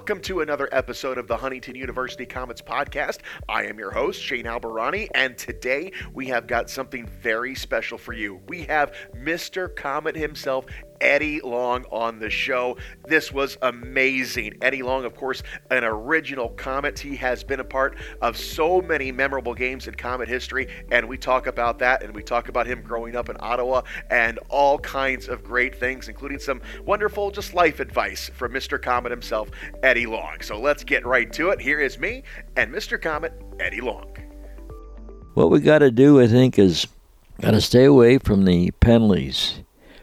Welcome to another episode of the Huntington University Komets podcast. I am your host, Shane Albarani, and today we have got something very special for you. We have Mr. Komet himself, Eddie Long on the show. This was amazing. Eddie Long, of course, an original Komet. He has been a part of so many memorable games in Komet history, and we talk about that, and we talk about him growing up in Ottawa and all kinds of great things, including some wonderful just life advice from Mr. Komet himself, Eddie Long. So let's get right to it. Here is me and Mr. Komet, Eddie Long. What we got to do, I think, is got to stay away from the penalties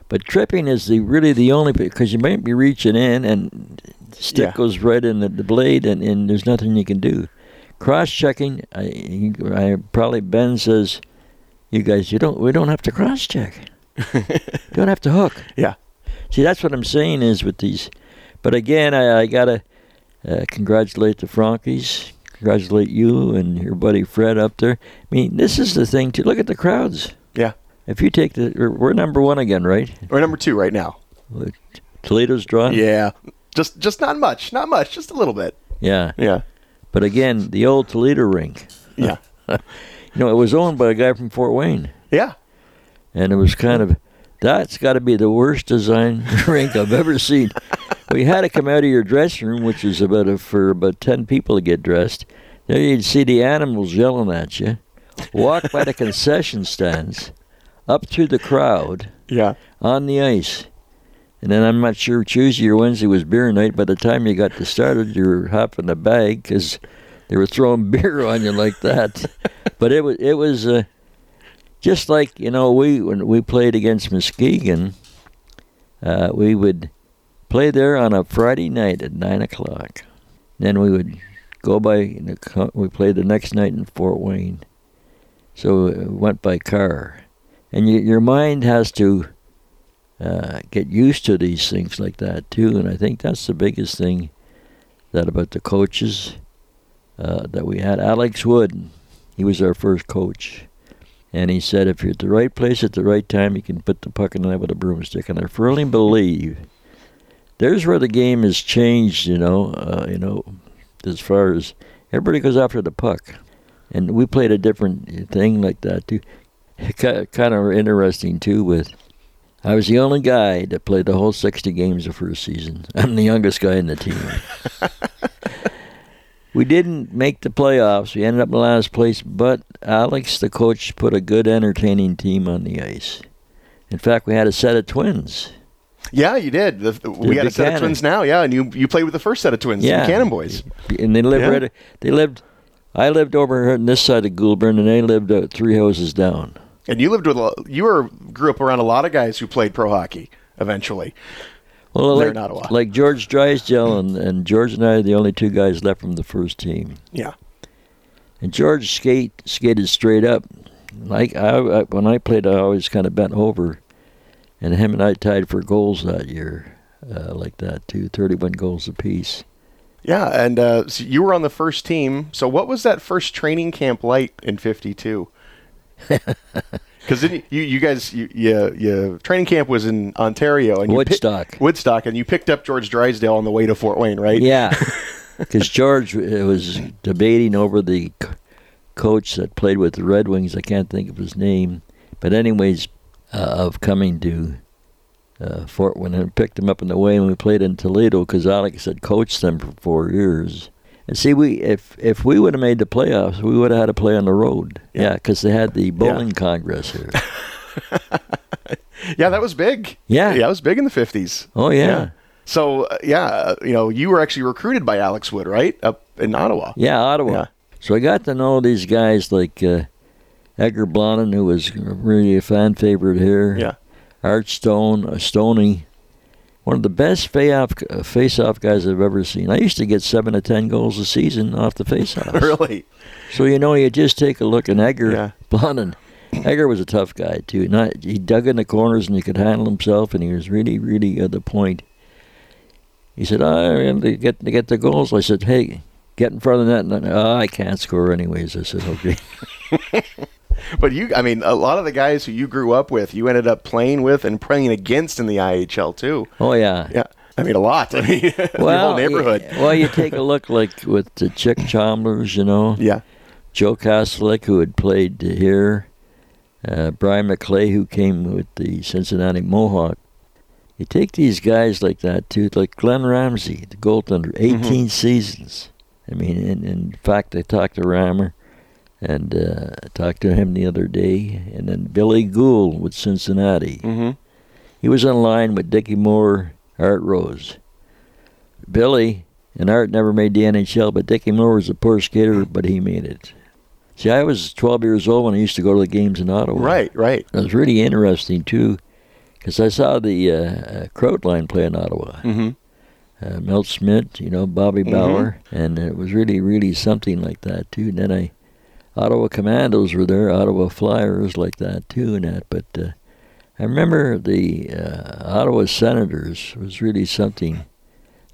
but tripping is the really the only because you might be reaching in and stick yeah. goes right in the, the blade and, and there's nothing you can do. Cross checking, I, I probably Ben says, you guys, you don't we don't have to cross check. you don't have to hook. Yeah. See, that's what I'm saying is with these. But again, I, I gotta uh, congratulate the Frankies, congratulate you and your buddy Fred up there. I mean, this is the thing to look at the crowds. Yeah. If you take the, we're number one again, right? We're number two right now. Toledo's drawn. Yeah, just just not much, not much, just a little bit. Yeah, yeah. But again, the old Toledo rink. Yeah. you know, it was owned by a guy from Fort Wayne. Yeah. And it was kind of that's got to be the worst design rink I've ever seen. we had to come out of your dressing room, which is about a, for about ten people to get dressed. There you'd see the animals yelling at you. Walk by the concession stands up through the crowd yeah. on the ice. And then I'm not sure Tuesday or Wednesday was beer night. By the time you got to started, you were hopping the bag because they were throwing beer on you like that. but it was it was uh, just like you know we when we played against Muskegon, uh, we would play there on a Friday night at nine o'clock. Then we would go by. We played the next night in Fort Wayne, so we went by car and you, your mind has to uh, get used to these things like that too. And I think that's the biggest thing that about the coaches uh, that we had. Alex Wood, he was our first coach, and he said, if you're at the right place at the right time, you can put the puck in the net with a broomstick. And I firmly believe there's where the game has changed. You know, uh, you know, as far as everybody goes after the puck. And we played a different thing like that too kind of interesting too. With I was the only guy that played the whole 60 games the first season. I'm the youngest guy in the team. we didn't make the playoffs. We ended up in last place, but Alex, the coach, put a good, entertaining team on the ice. In fact, we had a set of twins. Yeah, you did. The, we had a set of twins now. Yeah, and you you played with the first set of twins, yeah. the Buchanan boys. And they lived yeah. right. They lived. I lived over on this side of Goulburn, and they lived uh, three houses down. And you lived with a, you were grew up around a lot of guys who played pro hockey eventually. Well, like, like George Drysdale and, and George and I are the only two guys left from the first team. Yeah. And George skate skated straight up. Like I, I when I played, I always kind of bent over, and him and I tied for goals that year, uh, like that too, thirty-one goals apiece. Yeah, and uh, so you were on the first team. So what was that first training camp like in '52? Because you, you guys, you, you, you, training camp was in Ontario and Woodstock, Woodstock, and you picked up George Drysdale on the way to Fort Wayne, right? Yeah, because George was debating over the c- coach that played with the Red Wings. I can't think of his name, but anyways, uh, of coming to uh, Fort Wayne and picked him up on the way, and we played in Toledo because Alex had coached them for four years. And see, we if if we would have made the playoffs, we would have had to play on the road. Yeah, because yeah, they had the bowling yeah. congress here. yeah, that was big. Yeah, yeah, that was big in the fifties. Oh yeah. yeah. So uh, yeah, uh, you know, you were actually recruited by Alex Wood, right, up in Ottawa. Yeah, Ottawa. Yeah. So I got to know these guys like uh, Edgar Blonin, who was really a fan favorite here. Yeah. Art Stone, uh, Stoney, one of the best face-off, face-off guys I've ever seen. I used to get seven to ten goals a season off the face-off. really? So you know, you just take a look, and Edgar yeah. Blonin, Edgar was a tough guy too. Not he dug in the corners and he could handle himself, and he was really, really at the point. He said, oh, "I oh, to get to get the goals." I said, "Hey, get in front of the net." And, oh, I can't score anyways. I said, "Okay." but you, I mean, a lot of the guys who you grew up with, you ended up playing with and playing against in the IHL too. Oh yeah, yeah. I mean, a lot. I mean, the well, whole neighborhood. y- well, you take a look like with the Chick Chomblers, you know, Yeah. Joe Kostelic, who had played here, uh, Brian McClay, who came with the Cincinnati Mohawk. You take these guys like that too, like Glenn Ramsey, the goaltender, 18 seasons. I mean, in, in fact, I talked to Rammer and uh, talked to him the other day, and then Billy Gould with Cincinnati. Mm-hmm. He was on line with Dickie Moore, Art Rose. Billy and Art never made the NHL, but Dickie Moore was a poor skater, but he made it. See, I was 12 years old when I used to go to the games in Ottawa. Right, right. It was really interesting, too, because I saw the uh, uh, Kraut line play in Ottawa. Mm-hmm. Uh, Milt Schmidt, you know, Bobby Mhm. Bauer, and it was really, really something like that, too. And then I, Ottawa Commandos were there, Ottawa Flyers like that, too, and that. But uh, I remember the uh, Ottawa Senators was really something.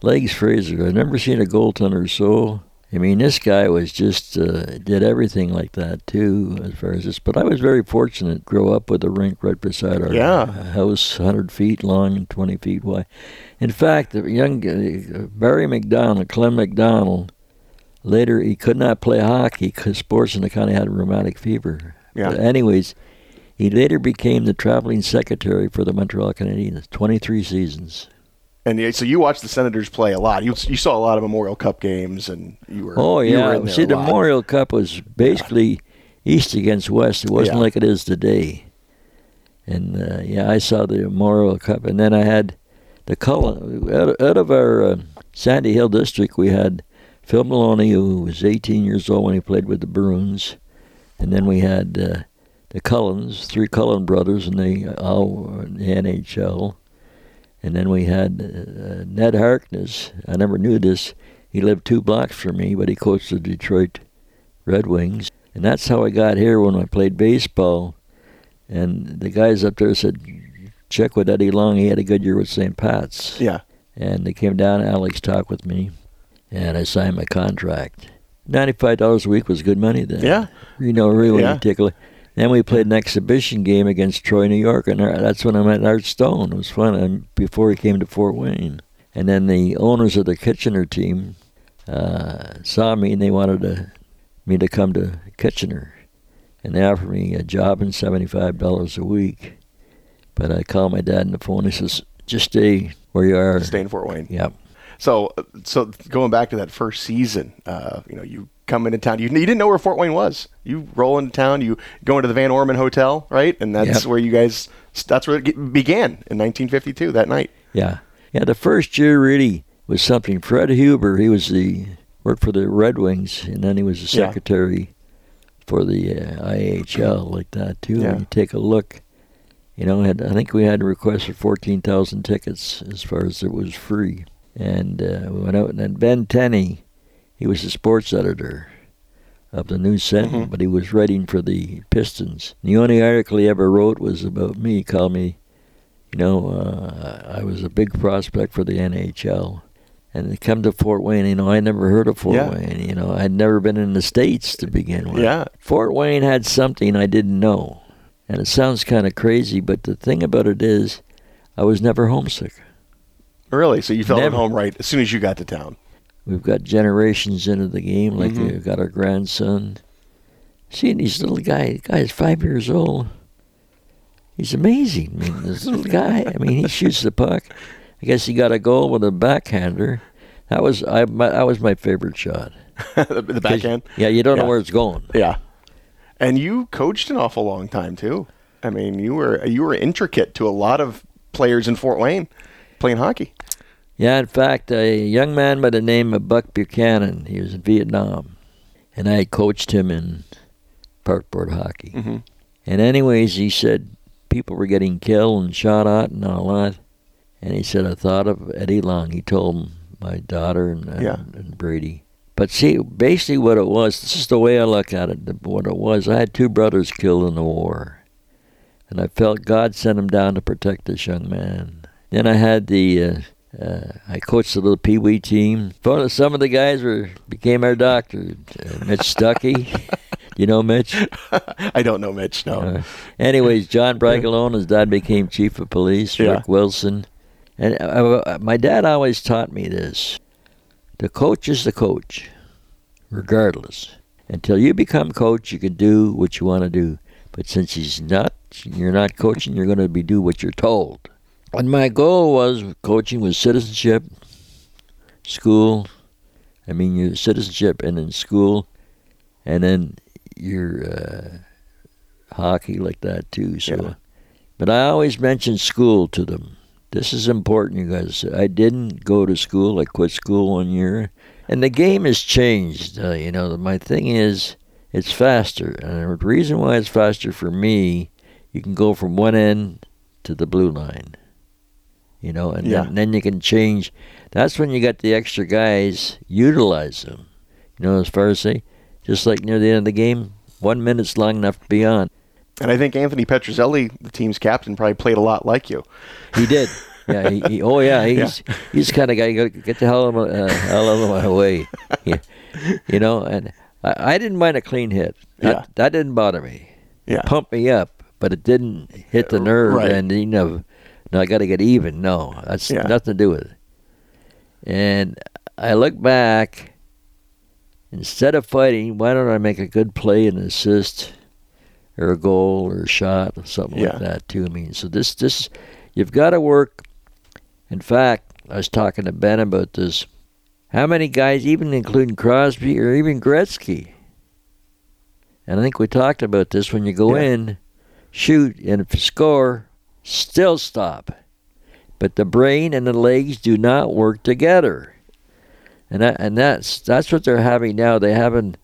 Legs Fraser, I've never seen a goaltender so. I mean, this guy was just uh, did everything like that too, as far as this. But I was very fortunate to grow up with a rink right beside our Yeah. house, 100 feet long and 20 feet wide. In fact, the young uh, Barry McDonald, Clem McDonald, later he could not play hockey because sports in the of had rheumatic fever. Yeah. But anyways, he later became the traveling secretary for the Montreal Canadiens, 23 seasons. And yeah, so you watched the Senators play a lot. You you saw a lot of Memorial Cup games, and you were Oh you were yeah, in there see the lot. Memorial Cup was basically east against west. It wasn't Yeah. like it is today. And uh, yeah, I saw the Memorial Cup, and then I had the Cullen out, out of our uh, Sandy Hill district. We had Phil Maloney, who was 18 years old when he played with the Bruins, and then we had uh, the Cullens, three Cullen brothers, and they all were in the NHL. And then we had uh, Ned Harkness. I never knew this. He lived two blocks from me, but he coached the Detroit Red Wings. And that's how I got here when I played baseball. And the guys up there said, check with Eddie Long. He had a good year with St. Pat's. Yeah. And they came down, Alex talked with me, and I signed my contract. $95 a week was good money then. Yeah. You know, really, Yeah. you take a look. Then we played an exhibition game against Troy, New York, and that's when I met Art Stone. It was fun, and before he came to Fort Wayne. And then the owners of the Kitchener team uh, saw me, and they wanted to, me to come to Kitchener. And they offered me a job and $75 a week. But I called my dad on the phone. He says, just stay where you are. Stay in Fort Wayne. Yep. So, so going back to that first season, uh, you know, you come into town. You, you didn't know where Fort Wayne was. You roll into town. You go into the Van Orman Hotel, right? And that's Yep. where you guys. That's where it began in 1952. That night. Yeah, yeah. The first year really was something. Fred Huber, he was the worked for the Red Wings, and then he was the Yeah. secretary for the uh, IHL, like that too. Yeah. You take a look. You know, had, I think we had a request for fourteen thousand tickets, as far as it was free. And uh, we went out, and then Ben Tenney, he was the sports editor of the New Sentinel, Mhm. but he was writing for the Pistons. And The only article he ever wrote was about me. He called me you know, uh, I was a big prospect for the NHL. And to come to Fort Wayne, you know, I never heard of Fort Yeah. Wayne. You know, I'd never been in the States to begin with. Yeah. Fort Wayne had something I didn't know. And it sounds kind of crazy, but the thing about it is, I was never homesick. Really? So you felt Never. at home right as soon as you got to town. We've got generations into the game, like Mhm. we've got our grandson. Seeing these little guy, guy's five years old. He's amazing. I mean, this little guy. I mean, he shoots the puck. I guess he got a goal with a backhander. That was I. My, that was my favorite shot. the, the backhand. Yeah, you don't Yeah. know where it's going. Yeah. And you coached an awful long time too. I mean, you were you were intricate to a lot of players in Fort Wayne playing hockey. Yeah, in fact, a young man by the name of Buck Buchanan. He was in Vietnam, and I coached him in parkboard hockey. Mm-hmm. And anyways, he said people were getting killed and shot at and all that. And he said, I thought of Eddie Long. He told my daughter and, and, Yeah. and Brady. But see, basically what it was, this is the way I look at it, what it was, I had two brothers killed in the war. And I felt God sent him down to protect this young man. Then I had the, uh, uh, I coached the little Pee Wee team. Some of the guys were became our doctor. Uh, Mitch Stuckey. you know Mitch? I don't know, Mitch. No. Uh, anyways, John Bragalone, his dad became chief of police. Yeah. Rick Wilson, And uh, uh, my dad always taught me this: the coach is the coach, regardless. Until you become coach, you can do what you want to do. But since he's not, you're not coaching. You're going to be do what you're told. And my goal was coaching was citizenship, school. I mean, your citizenship and then school, and then your uh, hockey like that too. So, Yeah. but I always mention school to them. This is important, you guys. I didn't go to school. I quit school one year, and the game has changed. Uh, you know, my thing is it's faster, and the reason why it's faster for me, you can go from one end to the blue line. You know, and Yeah. then, then you can change. That's when you got the extra guys. Utilize them. You know, as far as say, just like near the end of the game, one minute's long enough to be on. And I think Anthony Petrozelli, the team's captain, probably played a lot like you. He did. Yeah. He, he, oh yeah. He's he's the kind of guy. Get the hell out of my, uh, hell out of my way. Yeah. You know, and I, I didn't mind a clean hit. That, Yeah. that didn't bother me. Yeah. It pumped me up, but it didn't hit the nerve right. and you know, no, I got to get even. No, that's Yeah. nothing to do with it. And I look back. Instead of fighting, why don't I make a good play and assist, or a goal, or a shot, or something Yeah. like that too? I mean, so this this you've got to work. In fact, I was talking to Ben about this. How many guys, even including Crosby or even Gretzky, and I think we talked about this when you go Yeah. in, shoot, and if you score, still stop. But the brain and the legs do not work together. And that, and that's that's what they're having now. They're having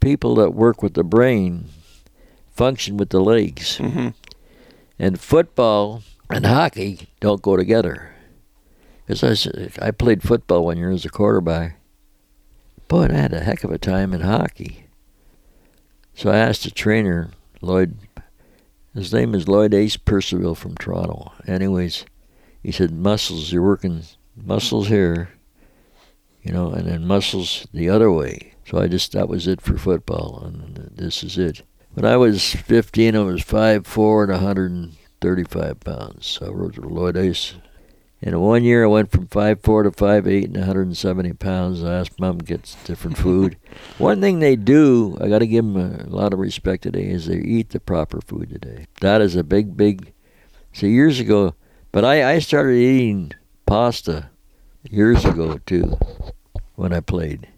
people that work with the brain function with the legs. hmm And football and hockey don't go together. Because I played football one year as a quarterback. Boy, I had a heck of a time in hockey. So I asked the trainer, Lloyd, his name is Lloyd Ace Percival from Toronto. Anyways, he said, muscles, you're working muscles here, you know, and then muscles the other way. So I just, that was it for football, and this is it. When I was 15, I was 5'4 and 135 pounds. So I wrote to Lloyd Ace. In one year, I went from five four to five eight and 170 pounds. I asked mom to get different food. One thing they do, I got to give them a lot of respect today, is they eat the proper food today. That is a big, big. See, years ago, but I, I started eating pasta years ago too, when I played,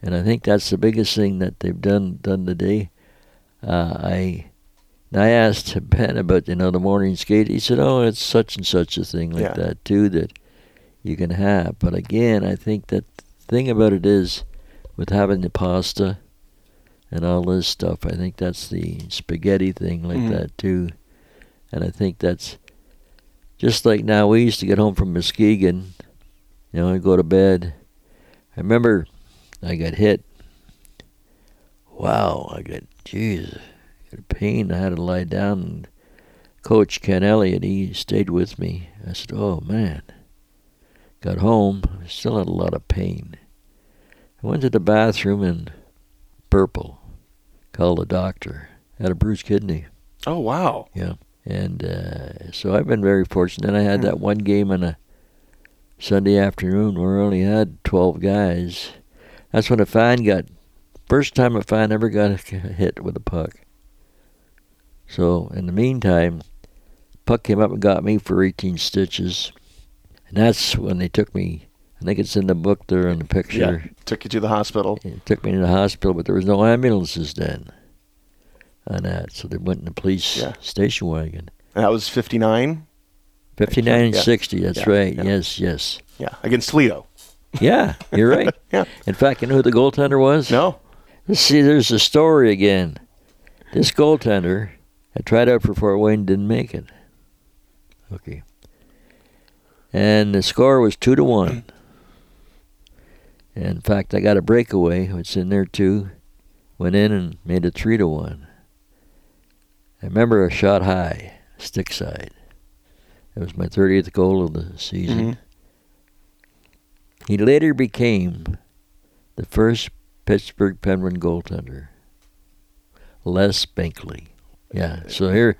and I think that's the biggest thing that they've done done today. Uh, I and I asked Ben about you know the morning skate. He said, "Oh, it's such and such a thing like Yeah. that too that you can have." But again, I think that the thing about it is with having the pasta and all this stuff. I think that's the spaghetti thing like Mm. that too, and I think that's just like now. We used to get home from Muskegon, you know, and go to bed. I remember I got hit. Wow, I got jeez, Pain. I had to lie down. And Coach Ken Elliott, he stayed with me. I said, "Oh man." Got home, still had a lot of pain. I went to the bathroom and purple. Called the doctor. Had a bruised kidney. Oh wow. Yeah. And uh, so I've been very fortunate. And I had that one game on a Sunday afternoon where I only had 12 guys. That's when a fan got, first time a fan ever got hit with a puck. So in the meantime, puck came up and got me for 18 stitches. And that's when they took me, I think it's in the book there in the picture. Yeah, Took you to the hospital. It took me to the hospital, but there was no ambulances then on that. So they went in the police Yeah. station wagon. And that was 59. 59 and Yeah. 60, that's Yeah, right. Yes, yes. Yeah, against Toledo. Yeah, you're right. Yeah. In fact, you know who the goaltender was? No. Let's see, there's a story again. This goaltender had tried out for Fort Wayne, didn't make it. Okay. And the score was two to one. And in fact, I got a breakaway. It's in there too. Went in and made it three to one. I remember a shot high, stick side. It was my 30th goal of the season. Mhm. He later became the first Pittsburgh Penguin goaltender. Les Binkley. Yeah. So here,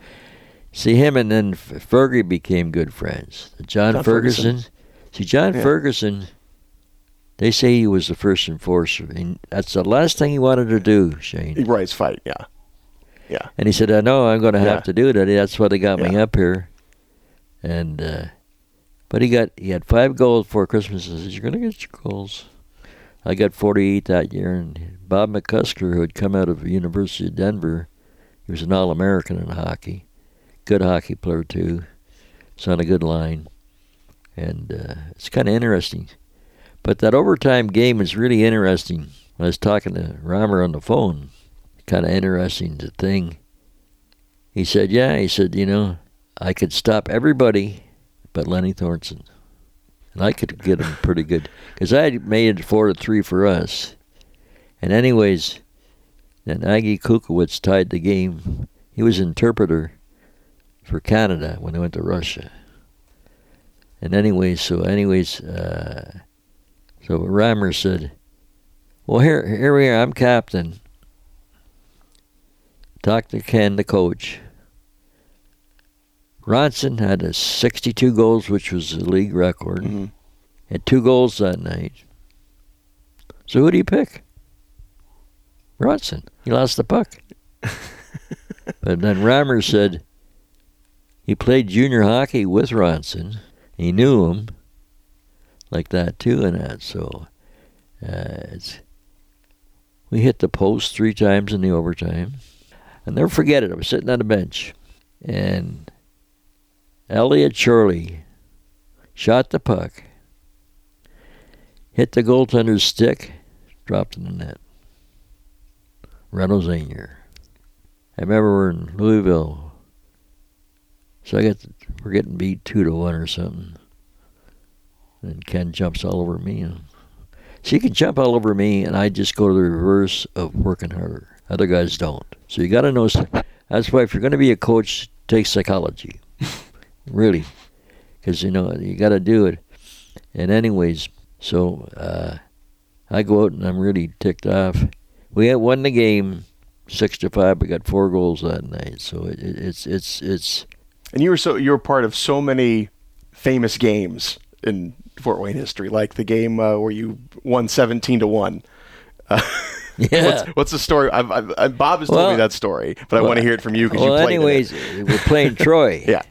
See him and then Fergie became good friends. John, John Ferguson. Ferguson. See John Yeah. Ferguson. They say he was the first enforcer, and that's the last thing he wanted to do, Shane. Right, it's fight. Yeah. Yeah. And he said, "I know I'm going to have Yeah. to do that. That's why they got me up here." And uh, but he got he had five goals for Christmas. He says, "You're going to get your goals." I got 48 that year, and Bob McCusker, who had come out of the University of Denver, he was an All-American in hockey, good hockey player too. It's on a good line, and uh, it's kind of interesting. But that overtime game is really interesting. I was talking to Romer on the phone kind of interesting the thing. He said, "Yeah," he said, "You know, I could stop everybody but Lenny Thornton, and I could get him pretty good because I made it four to three for us." And anyways, then Aggie Kukulowicz tied the game. He was interpreter for Canada when they went to Russia. And anyways, so anyways, uh, so Reimer said, "Well, here, here we are. I'm captain." Talked to Ken, the coach. Ronson had a 62 goals, which was the league record. Mhm. Had two goals that night. So who do you pick? Ronson. He lost the puck. but then Rammer said he played junior hockey with Ronson. He knew him like that too, and that. So uh, it's we hit the post three times in the overtime. I'll never forget it. I was sitting on the bench, and Elliot Shirley shot the puck, hit the goaltender's stick, dropped in the net. Reynolds Senior. I remember we're in Louisville, so I the, we're getting beat two to one or something, and Ken jumps all over me. And, you can jump all over me, and I just go to the reverse of working harder. Other guys don't. So you got to know. That's why if you're going to be a coach, take psychology, really, because you know you got to do it. And anyways, so uh, I go out and I'm really ticked off. We had won the game six to five. We got four goals that night. So it, it, it's it's it's And you were so you were part of so many famous games in Fort Wayne history, like the game uh, where you won seventeen to one. Uh, Yeah. what's, what's the story? I've, I've, Bob has told me that story, but I well, want to hear it from you because well, you played in it. anyways, we're playing Troy. Yeah.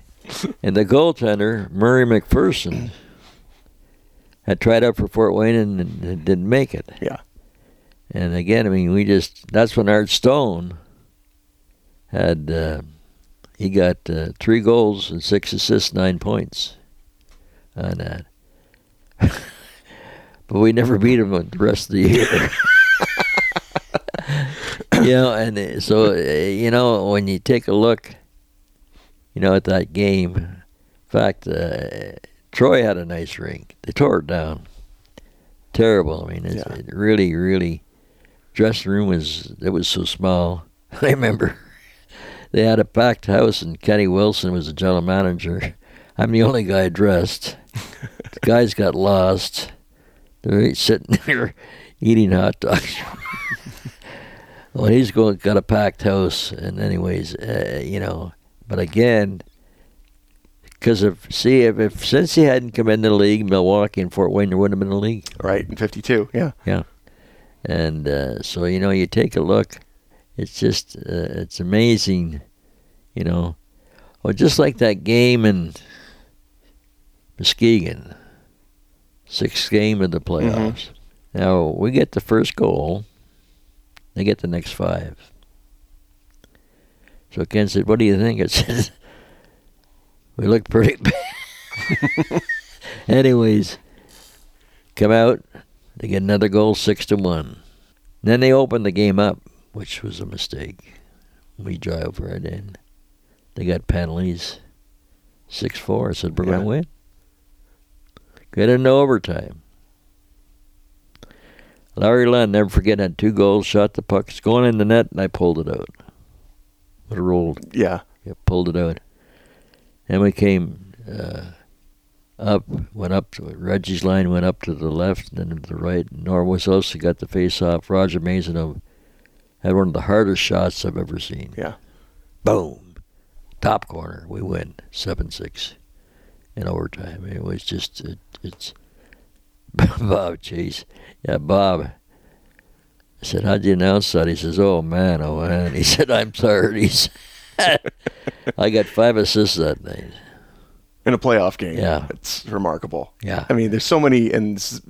And the goaltender, Murray McPherson, had tried out for Fort Wayne and, and didn't make it. Yeah. And again, I mean, we just, that's when Art Stone had, uh, he got uh, three goals and six assists, nine points on that. but we never beat him the rest of the year. you know, and uh, so, uh, you know, when you take a look, you know, at that game, in fact, uh, Troy had a nice rink. They tore it down. Terrible. I mean, it's, Yeah. it really, really, dressing room was it was so small. I remember they had a packed house, and Kenny Wilson was the general manager. I'm the only guy dressed. the guys got lost. They're sitting there eating hot dogs. well, he's going got a packed house, and anyways, uh, you know. But again, because of see if, if since he hadn't come into the league, Milwaukee and Fort Wayne there wouldn't have been a league. Right in '52. yeah, Yeah. And uh, so you know, you take a look. It's just uh, it's amazing, you know. Well, just like that game in Muskegon, sixth game of the playoffs. Now we get the first goal, they get the next five. So Ken said, "What do you think?" I said, "We look pretty bad." Anyways, come out, they get another goal, six to one. Then they open the game up, which was a mistake. We drive right in. They got penalties, six four. I said, "We're Yeah. gonna win." Get into overtime. Larry Lund, never forget, had two goals, shot the puck, it's going in the net, and I pulled it out. Have rolled. Yeah. Yeah, pulled it out. And we came uh, up, went up to Reggie's line, went up to the left, and then to the right. Nor Wasowski got the face off. Roger Mason had one of the hardest shots I've ever seen. Yeah. Boom. top corner. We win seven six in overtime. It was just it, it's Bob jeez. Yeah, Bob. I said, "How'd you announce that?" He says, "Oh man, oh man." He said, "I'm tired." He's I got five assists that night. In a playoff game. Yeah. it's remarkable. Yeah. I mean, there's so many, and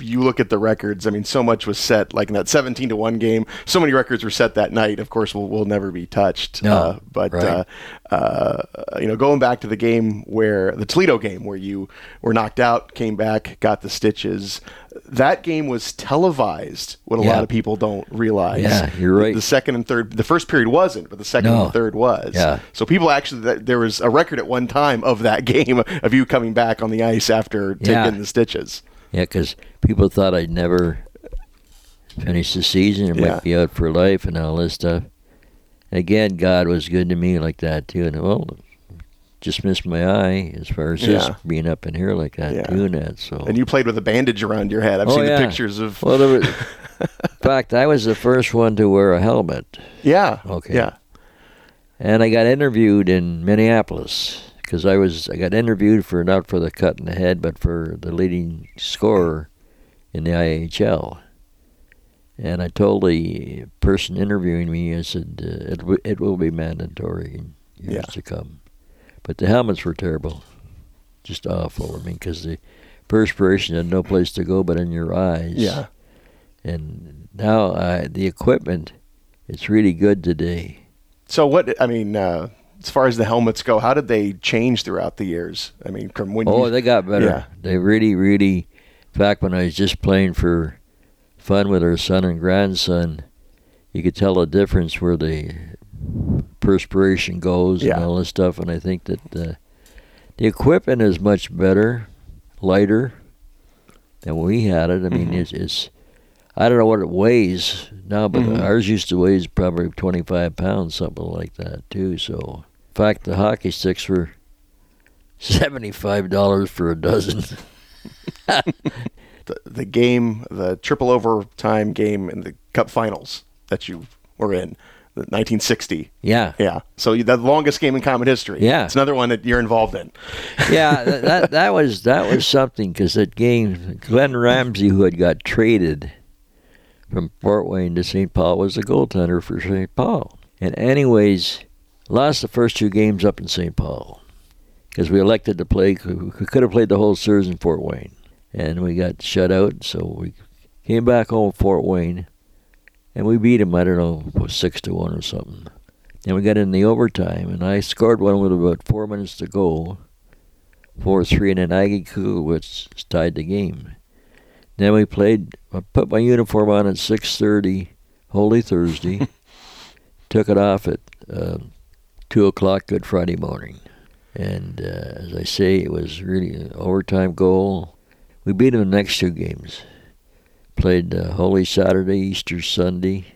you look at the records. I mean, so much was set. Like in that 17 to one game, so many records were set that night. Of course, will will never be touched. No, uh, but right. uh, uh, you know, going back to the game where the Toledo game where you were knocked out, came back, got the stitches. That game was televised. What a Yeah. lot of people don't realize. Yeah, you're right. The second and third, the first period wasn't, but the second No. and third was. Yeah. So people actually, there was a record at one time of that game of you coming back on the ice after taking Yeah. the stitches. Yeah, because people thought I'd never finish the season or Yeah. might be out for life and all this stuff. Again, God was good to me like that too, and well, just missed my eye as far as this Yeah. being up in here like that, Yeah. doing that. So And you played with a bandage around your head. I've Oh, seen yeah. the pictures of. well, there was, in fact, I was the first one to wear a helmet, yeah. Okay. Yeah. and I got interviewed in Minneapolis because I was I got interviewed for not for the cut in the head, but for the leading scorer in the IHL. And I told the person interviewing me, I said, uh, it, w- it will be mandatory in years Yeah. to come. But the helmets were terrible, just awful. I mean, because the perspiration had no place to go but in your eyes. Yeah. And now I, the equipment, it's really good today. So what? I mean, uh, as far as the helmets go, how did they change throughout the years? I mean, from when Oh, you, they got better. Yeah. They really, really. In fact, when I was just playing for fun with our son and grandson, you could tell the difference where the perspiration goes Yeah. and all this stuff. And I think that uh, the equipment is much better, lighter than we had it. I mean, Mhm. it's, it's I don't know what it weighs now, but Mhm. ours used to weigh probably 25 pounds, something like that, too. So, in fact, the hockey sticks were $75 for a dozen. the, the game, the triple overtime game in the Cup Finals that you were in, the 1960. yeah. Yeah. So the longest game in Komet history. Yeah. It's another one that you're involved in. yeah, that that was that was something because that game, Glenn Ramsey, who had got traded from Fort Wayne to St. Paul, was the goaltender for St. Paul. And anyways, lost the first two games up in St. Paul because we elected to play. We could have played the whole series in Fort Wayne, and we got shut out. So we came back home Fort Wayne, and we beat him. I don't know, was six to one or something. And we got in the overtime, and I scored one with about four minutes to go four three, and then Aggie Kukulowicz tied the game. Then we played. I put my uniform on at six thirty, Holy Thursday. took it off at uh, two o'clock Good Friday morning, and uh, as I say, it was really an overtime goal. We beat them the next two games. Played uh, Holy Saturday, Easter Sunday.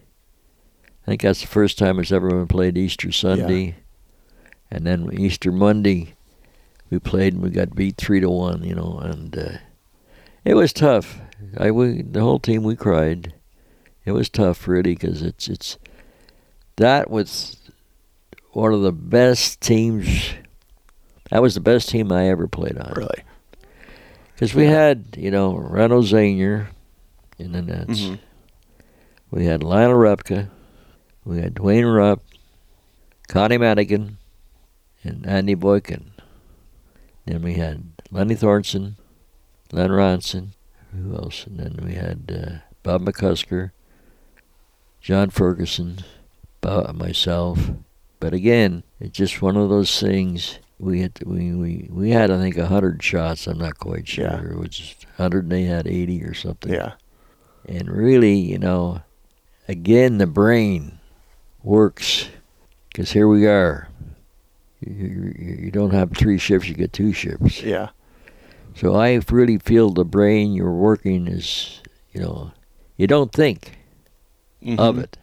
I think that's the first time it's ever been played Easter Sunday. And then Easter Monday, we played and we got beat three to one, you know, and uh, it was tough. I we the whole team we cried. It was tough, really, because it's it's that was one of the best teams. That was the best team I ever played on. Really. Because we had, you know, Reno Zanier in the nets. Mhm. We had Lionel Repka. We had Duane Rupp, Connie Madigan, and Andy Boykin. Then we had Lenny Thornton, Len Ronson. Who else? And then we had uh, Bob McCusker, John Ferguson, Bob, myself. But again, it's just one of those things. We had we, we, we had I think a hundred shots. I'm not quite sure. Yeah. It was hundred and they had eighty or something. Yeah. And really, you know, again, the brain works because here we are. You, you, you don't have three shifts, you get two shifts. Yeah. So I really feel the brain you're working is, you know, you don't think of Mhm. it.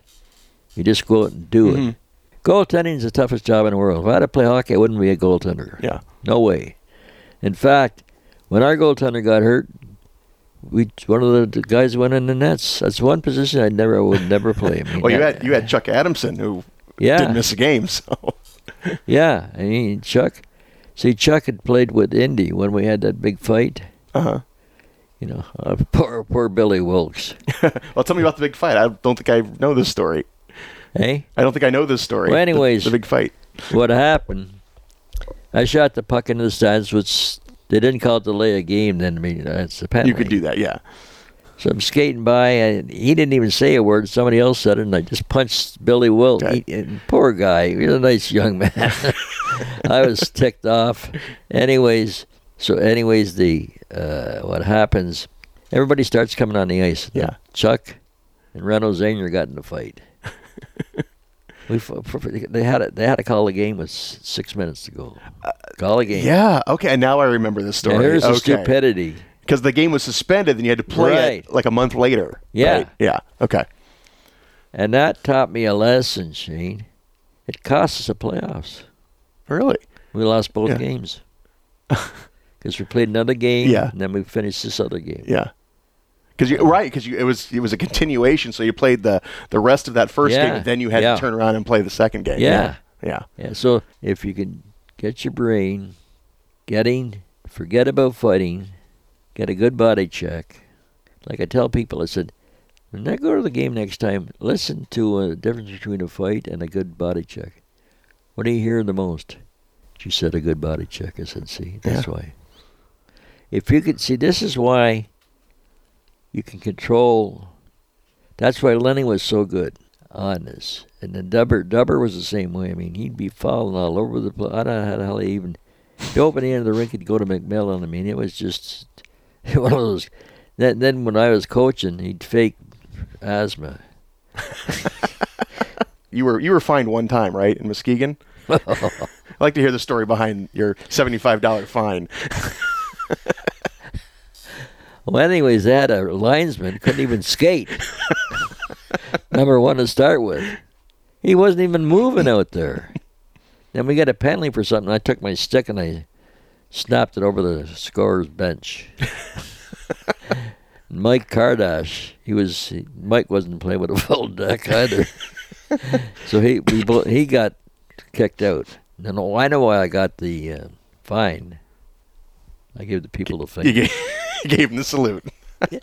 You just go out and do Mhm. it. Goaltending is the toughest job in the world. If I had to play hockey, I wouldn't be a goaltender. Yeah. No way. In fact, when our goaltender got hurt, we one of the, guys went in the nets. That's one position I never would never play. I mean, Well, you had you had Chuck Adamson who yeah, didn't miss a game. So Yeah, I mean Chuck. See, Chuck had played with Indy when we had that big fight. Uh huh. You know, uh, poor poor Billy Wilkes. well, tell me about the big fight. I don't think I know this story. Hey, I don't think I know this story. Well, anyways. the, big fight. what happened? I shot the puck into the stands, which they didn't call it delay a game. Then I mean, that's a penalty. You could do that, yeah. So I'm skating by, and he didn't even say a word. Somebody else said it, and I just punched Billy Wilt. Okay. He, poor guy. He was a nice young man. I was ticked off. Anyways, so anyways, the uh, what happens? Everybody starts coming on the ice. Yeah. Chuck and Reynolds Zanger got in a fight. We they had it. They had to call the game with six minutes to go. Call the game. Yeah. Okay. And now I remember the story. here's the stupidity. Because the game was suspended, and you had to play Right. it like a month later. Yeah. right? Yeah. Okay. And that taught me a lesson, Shane. It cost us the playoffs. Really? We lost both Yeah. games. Because we played another game, Yeah. and then we finished this other game. Yeah. Because you right, because you it was it was a continuation, so you played the the rest of that first Yeah. game, then you had Yeah. to turn around and play the second game. Yeah. Yeah. Yeah, so if you can get your brain getting, forget about fighting, get a good body check. Like I tell people, I said, when I go to the game next time, listen to a difference between a fight and a good body check. What do you hear the most? She said, a good body check. I said, see, that's why. If you could see, this is why you can control. That's why Lenny was so good on this. And then Dubber, Dubber was the same way. I mean, he'd be falling all over the place. I don't know how the hell he even. He opened the end of the rink, he'd go to McMillan. I mean, it was just one of those. Then, then when I was coaching, he'd fake asthma. You were you were fined one time, right, in Muskegon. I'd like to hear the story behind your seventy five dollar fine. Well, anyways, that a linesman couldn't even skate. Number one to start with, he wasn't even moving out there. Then we got a penalty for something. I took my stick and I snapped it over the scorer's bench. Mike Kardash, he was he, Mike wasn't playing with a full deck either, so he we bo- he got kicked out. And oh, I know why I got the uh, fine. I gave the people the finger. gave, him the salute. and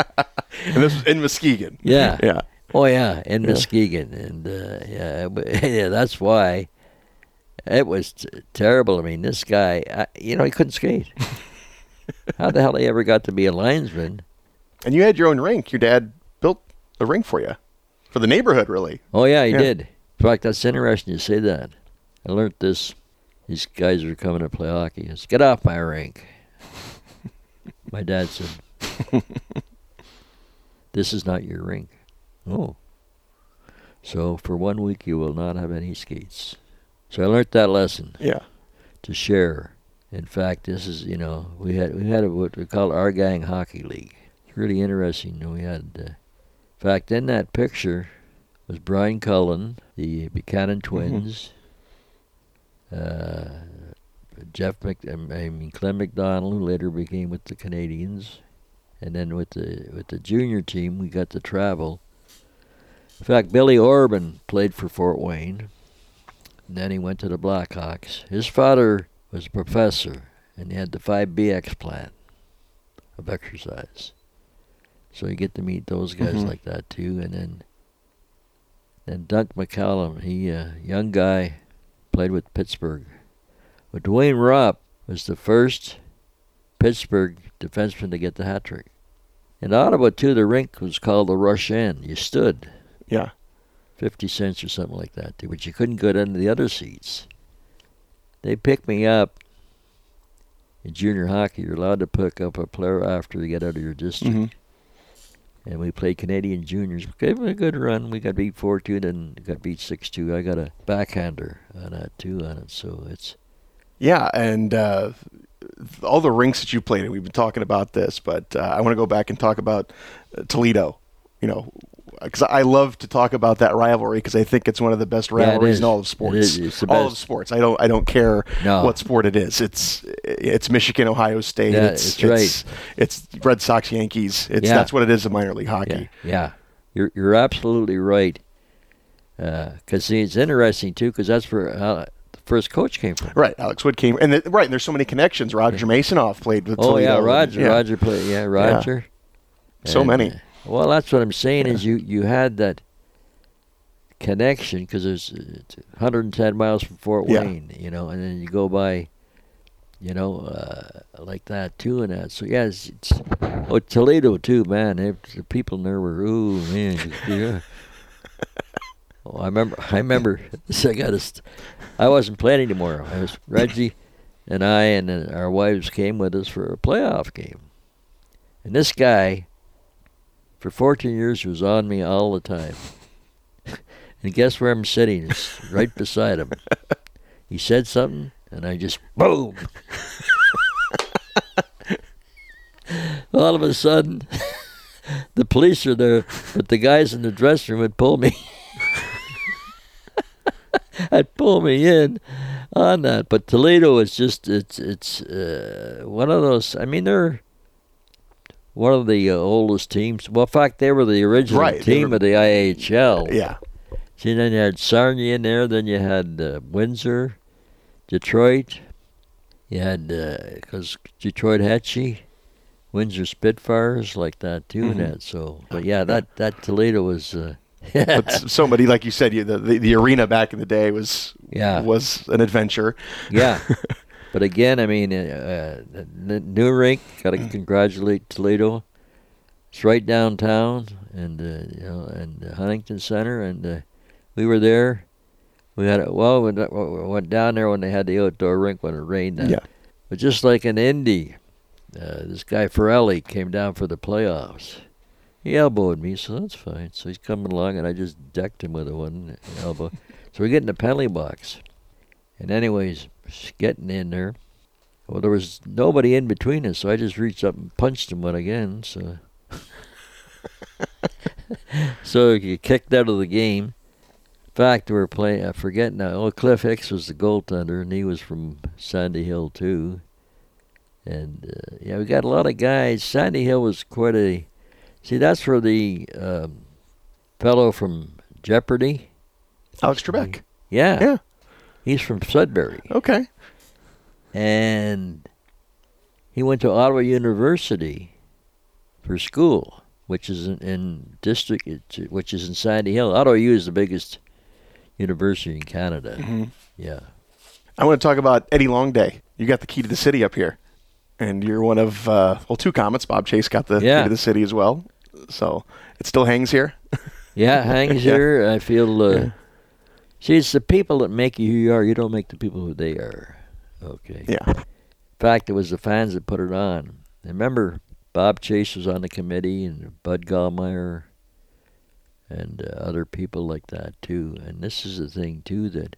this was in Muskegon. Yeah. Yeah. Oh yeah, in Yeah. Muskegon, and uh, yeah, yeah, that's why it was t- terrible. I mean, this guy, I, you know, he couldn't skate. How the hell he ever got to be a linesman? And you had your own rink. Your dad built a rink for you, for the neighborhood, really. Oh yeah, he Yeah. did. In fact, that's interesting you say that. I learned this. These guys are coming to play hockey. He says, Get off my rink. My dad said, "This is not your rink." Oh. So for one week you will not have any skates. So I learned that lesson Yeah. to share. In fact, this is you know we had we had a, what we call our gang hockey league. It's really interesting. We had, uh, in fact, in that picture was Brian Cullen, the Buchanan twins, uh, Jeff Mc, I mean Clem McDonald, who later became with the Canadiens, and then with the with the junior team we got to travel. In fact, Billy Orban played for Fort Wayne. And then he went to the Blackhawks. His father was a professor, and he had the 5BX plan of exercise. So you get to meet those guys Mhm. like that too. And then, then Dunk McCallum, he uh, young guy, played with Pittsburgh. But Duane Rupp was the first Pittsburgh defenseman to get the hat trick. In Ottawa too, the rink was called the Rush End. You stood. Yeah. 50 cents or something like that, too, but you couldn't go down to the other seats. They picked me up in junior hockey. You're allowed to pick up a player after you get out of your district. Mhm. And we played Canadian juniors. We gave it a good run. We got beat 4 2, then got beat 6 2. I got a backhander on that, too, on it. So it's. Yeah, and uh, all the rinks that you played in, we've been talking about this, but uh, I want to go back and talk about uh, Toledo. You know, because I love to talk about that rivalry because I think it's one of the best rivalries is. in all of sports. All of sports. I don't. I don't care No. what sport it is. It's it's Michigan, Ohio State. Yeah, it's, it's right. It's, it's Red Sox, Yankees. It's Yeah. that's what it is in minor league hockey. Yeah, yeah. You're, you're absolutely right. Because, see, it's interesting, too, because that's for uh, first coach came from. Right, Alex Wood came, and the, right, and there's so many connections. Roger Masonoff played with. Oh yeah, Roger. and- Roger played. Yeah, Roger. So And, many. uh, well, that's what I'm saying is you you had that connection because there's it's 110 miles from Fort Yeah. Wayne, you know, and then you go by, you know, uh, like that too, and that. So yeah, it's, it's oh Toledo too, man. They, the people there were ooh man, yeah. Oh, I remember. I remember. This I got. St- I wasn't playing anymore. I was Reggie, and I and our wives came with us for a playoff game. And this guy, for 14 years, was on me all the time. and guess where I'm sitting? It's right beside him. He said something, and I just boom. all of a sudden, the police are there, but the guys in the dressing room would pull me. I'd pull me in on that. But Toledo is just it's it's uh, one of those. I mean, they're one of the uh, oldest teams. Well, in fact, they were the original Right, team were- of the IHL. Yeah, See, then you had Sarnia in there. Then you had uh, Windsor, Detroit. You had because Detroit Hatchie, Windsor Spitfires like that too. Mhm. And that so, but yeah, that that Toledo was. Uh, but s- so many, like you said, you, the, the the arena back in the day was Yeah. was an adventure. Yeah. but again, I mean, uh, uh, new rink. Got to congratulate Toledo. It's right downtown, and uh, you know, and Huntington Center, and uh, we were there. We had it. well, we went- down there when they had the outdoor rink when it rained. Yeah. But just like in Indy, uh, this guy Ferrelli came down for the playoffs. He elbowed me, so that's fine. So he's coming along, and I just decked him with a one elbow. so we get in the penalty box. And anyways, getting in there. Well, there was nobody in between us, so I just reached up and punched him one again. So, so you kicked out of the game. In fact, we were playing. I forget now. Oh, Cliff Hicks was the goaltender, and he was from Sandy Hill too. And uh, yeah, we got a lot of guys. Sandy Hill was quite a. See, that's where the um, fellow from Jeopardy. Alex Trebek. Yeah, Yeah. he's from Sudbury. Okay. and he went to Ottawa University for school, which is in, in district, which is in Sandy Hill. Ottawa U is the biggest university in Canada. Mhm. Yeah, I want to talk about Eddie Longday. You got the key to the city up here, and you're one of uh, well, two Komets. Bob Chase got the Yeah. the city as well, so it still hangs here. yeah, hangs Yeah. here. I feel. Uh, Yeah. See, it's the people that make you who you are. You don't make the people who they are. Okay. Yeah. In fact, it was the fans that put it on. I remember Bob Chase was on the committee and Bud Gallmeyer and uh, other people like that too. And this is the thing too that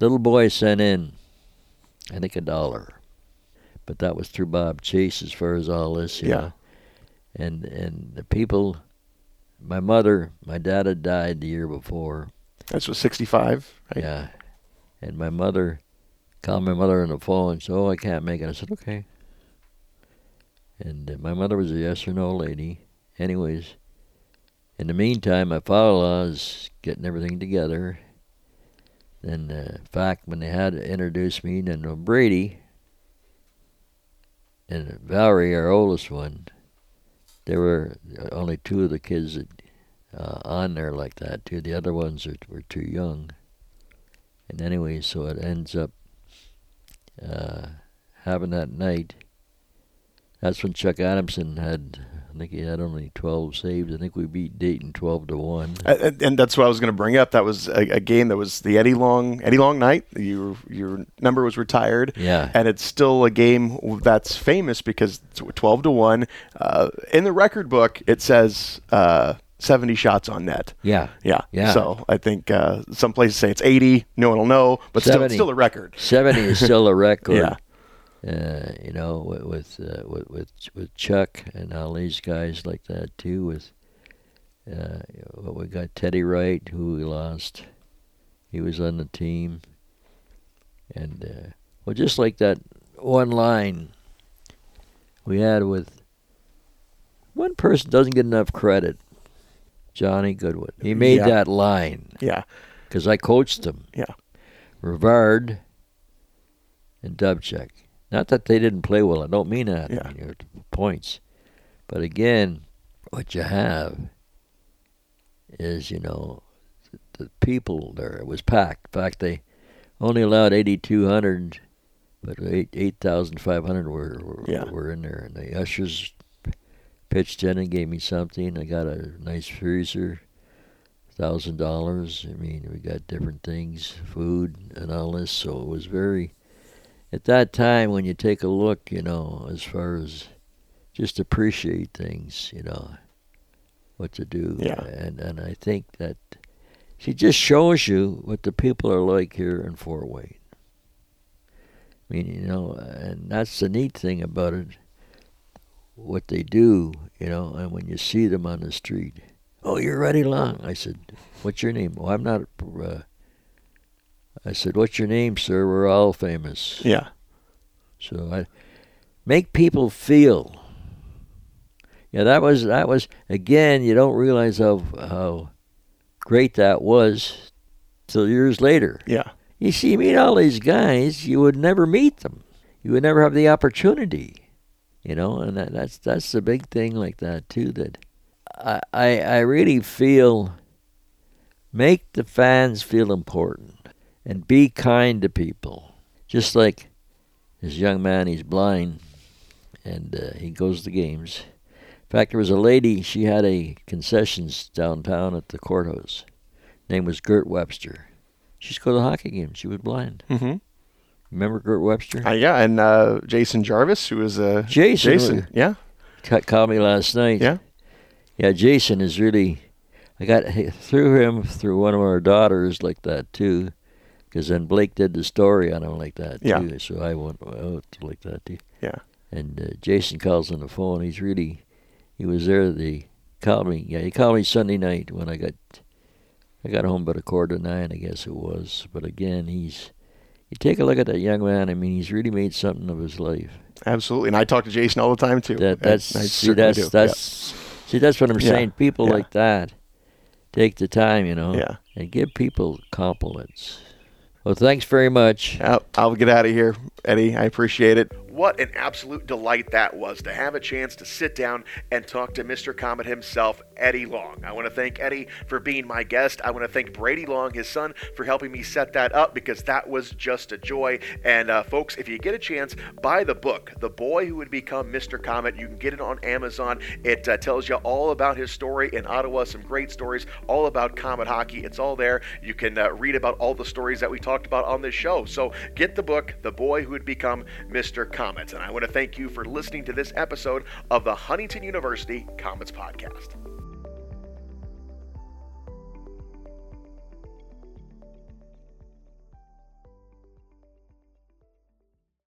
little boy sent in, I think a dollar, but that was through Bob Chase as far as all this. Yeah. Know? And and the people, my mother, my dad had died the year before. That's was 65. Right? Yeah. And my mother called my mother on the phone and said, Oh, I can't make it. I said, Okay. And uh, my mother was a yes or no lady. Anyways, in the meantime, my father in law is getting everything together. And uh, in fact, when they had to introduce me, then uh, Brady and Valerie, our oldest one, there were only two of the kids that uh, on there like that too. The other ones are, were too young. And anyway, so it ends up uh, having that night. That's when Chuck Adamson had, I think he had only 12 saves. I think we beat Dayton 12 to one. And, and that's what I was going to bring up. That was a, a game that was the Eddie Long Eddie Long night. You, your number was retired. Yeah. and it's still a game that's famous because it's 12 to 1 uh, in the record book it says uh, 70 shots on net Yeah. yeah Yeah. so i think uh, some places say it's 80 no one will know but still, 70. still a record 70 is still a record. Yeah. Uh, you know, with with, uh, with with with Chuck and all these guys like that too. With uh, we got Teddy Wright, who we lost. He was on the team, and uh, well, just like that one line we had with one person doesn't get enough credit. Johnny Goodwin. He made Yeah. that line yeah because I coached him. Yeah. Rivard, and Dubchek. Not that they didn't play well. I don't mean that. Yeah. I mean, points. But again, what you have is, you know, the, the people there. It was packed. In fact, they only allowed 8,200, but 8 8,500 were, were, Yeah. were in there. And the ushers pitched in and gave me something. I got a nice freezer, thousand dollars. I mean, we got different things, food and all this. So it was very. At that time, when you take a look, you know, as far as just appreciate things, you know, what to do. Yeah. And and I think that she just shows you what the people are like here in Fort Wayne. I mean, you know, and that's the neat thing about it. What they do, you know, and when you see them on the street, oh, you're Eddie Long. I said, what's your name? Well, I'm not. Uh, I said, what's your name, sir? We're all famous. Yeah. So I make people feel. Yeah, that was that was again. You don't realize how how great that was till years later. Yeah. You see, you meet all these guys, you would never meet them. You would never have the opportunity, you know. And that, that's that's the big thing like that too. That I I, I really feel make the fans feel important and be kind to people. Just like this young man, he's blind, and uh, he goes to games. In fact, there was a lady. She had a concessions downtown at the courthouse. Name was Gert Webster. She used to go to the hockey games. She was blind. Mm-hmm. Remember Gert Webster? Uh, yeah, and uh, Jason Jarvis, who was uh, Jason. Jason. Yeah. Cut called me last night. Yeah. Yeah, Jason is really. I got through him through one of our daughters like that too, because then Blake did the story on him like that Yeah. too. So I went out like that too. Yeah. And uh, Jason calls on the phone. He's really, he was there. The called me. Yeah, he called me Sunday night when I got, I got home about a quarter to nine, I guess it was. But again, he's. You take a look at that young man. I mean, he's really made something of his life. Absolutely. And I talk to Jason all the time too. That that's I see that's do. that's see that's what I'm Yeah, saying. People yeah. like that take the time, you know, Yeah. and give people compliments. Well, thanks very much. I'll, I'll get out of here, Eddie. I appreciate it. What an absolute delight that was to have a chance to sit down and talk to Mr. Komet himself, Eddie Long. I want to thank Eddie for being my guest. I want to thank Brady Long, his son, for helping me set that up because that was just a joy. And uh, folks, if you get a chance, buy the book, The Boy Who Would Become Mr. Komet. You can get it on Amazon. It uh, tells you all about his story in Ottawa, some great stories, all about Komet hockey. It's all there. You can uh, read about all the stories that we talked about on this show. So get the book, The Boy Who Would Become Mr. Komet. And I want to thank you for listening to this episode of the Huntington University Komets Podcast.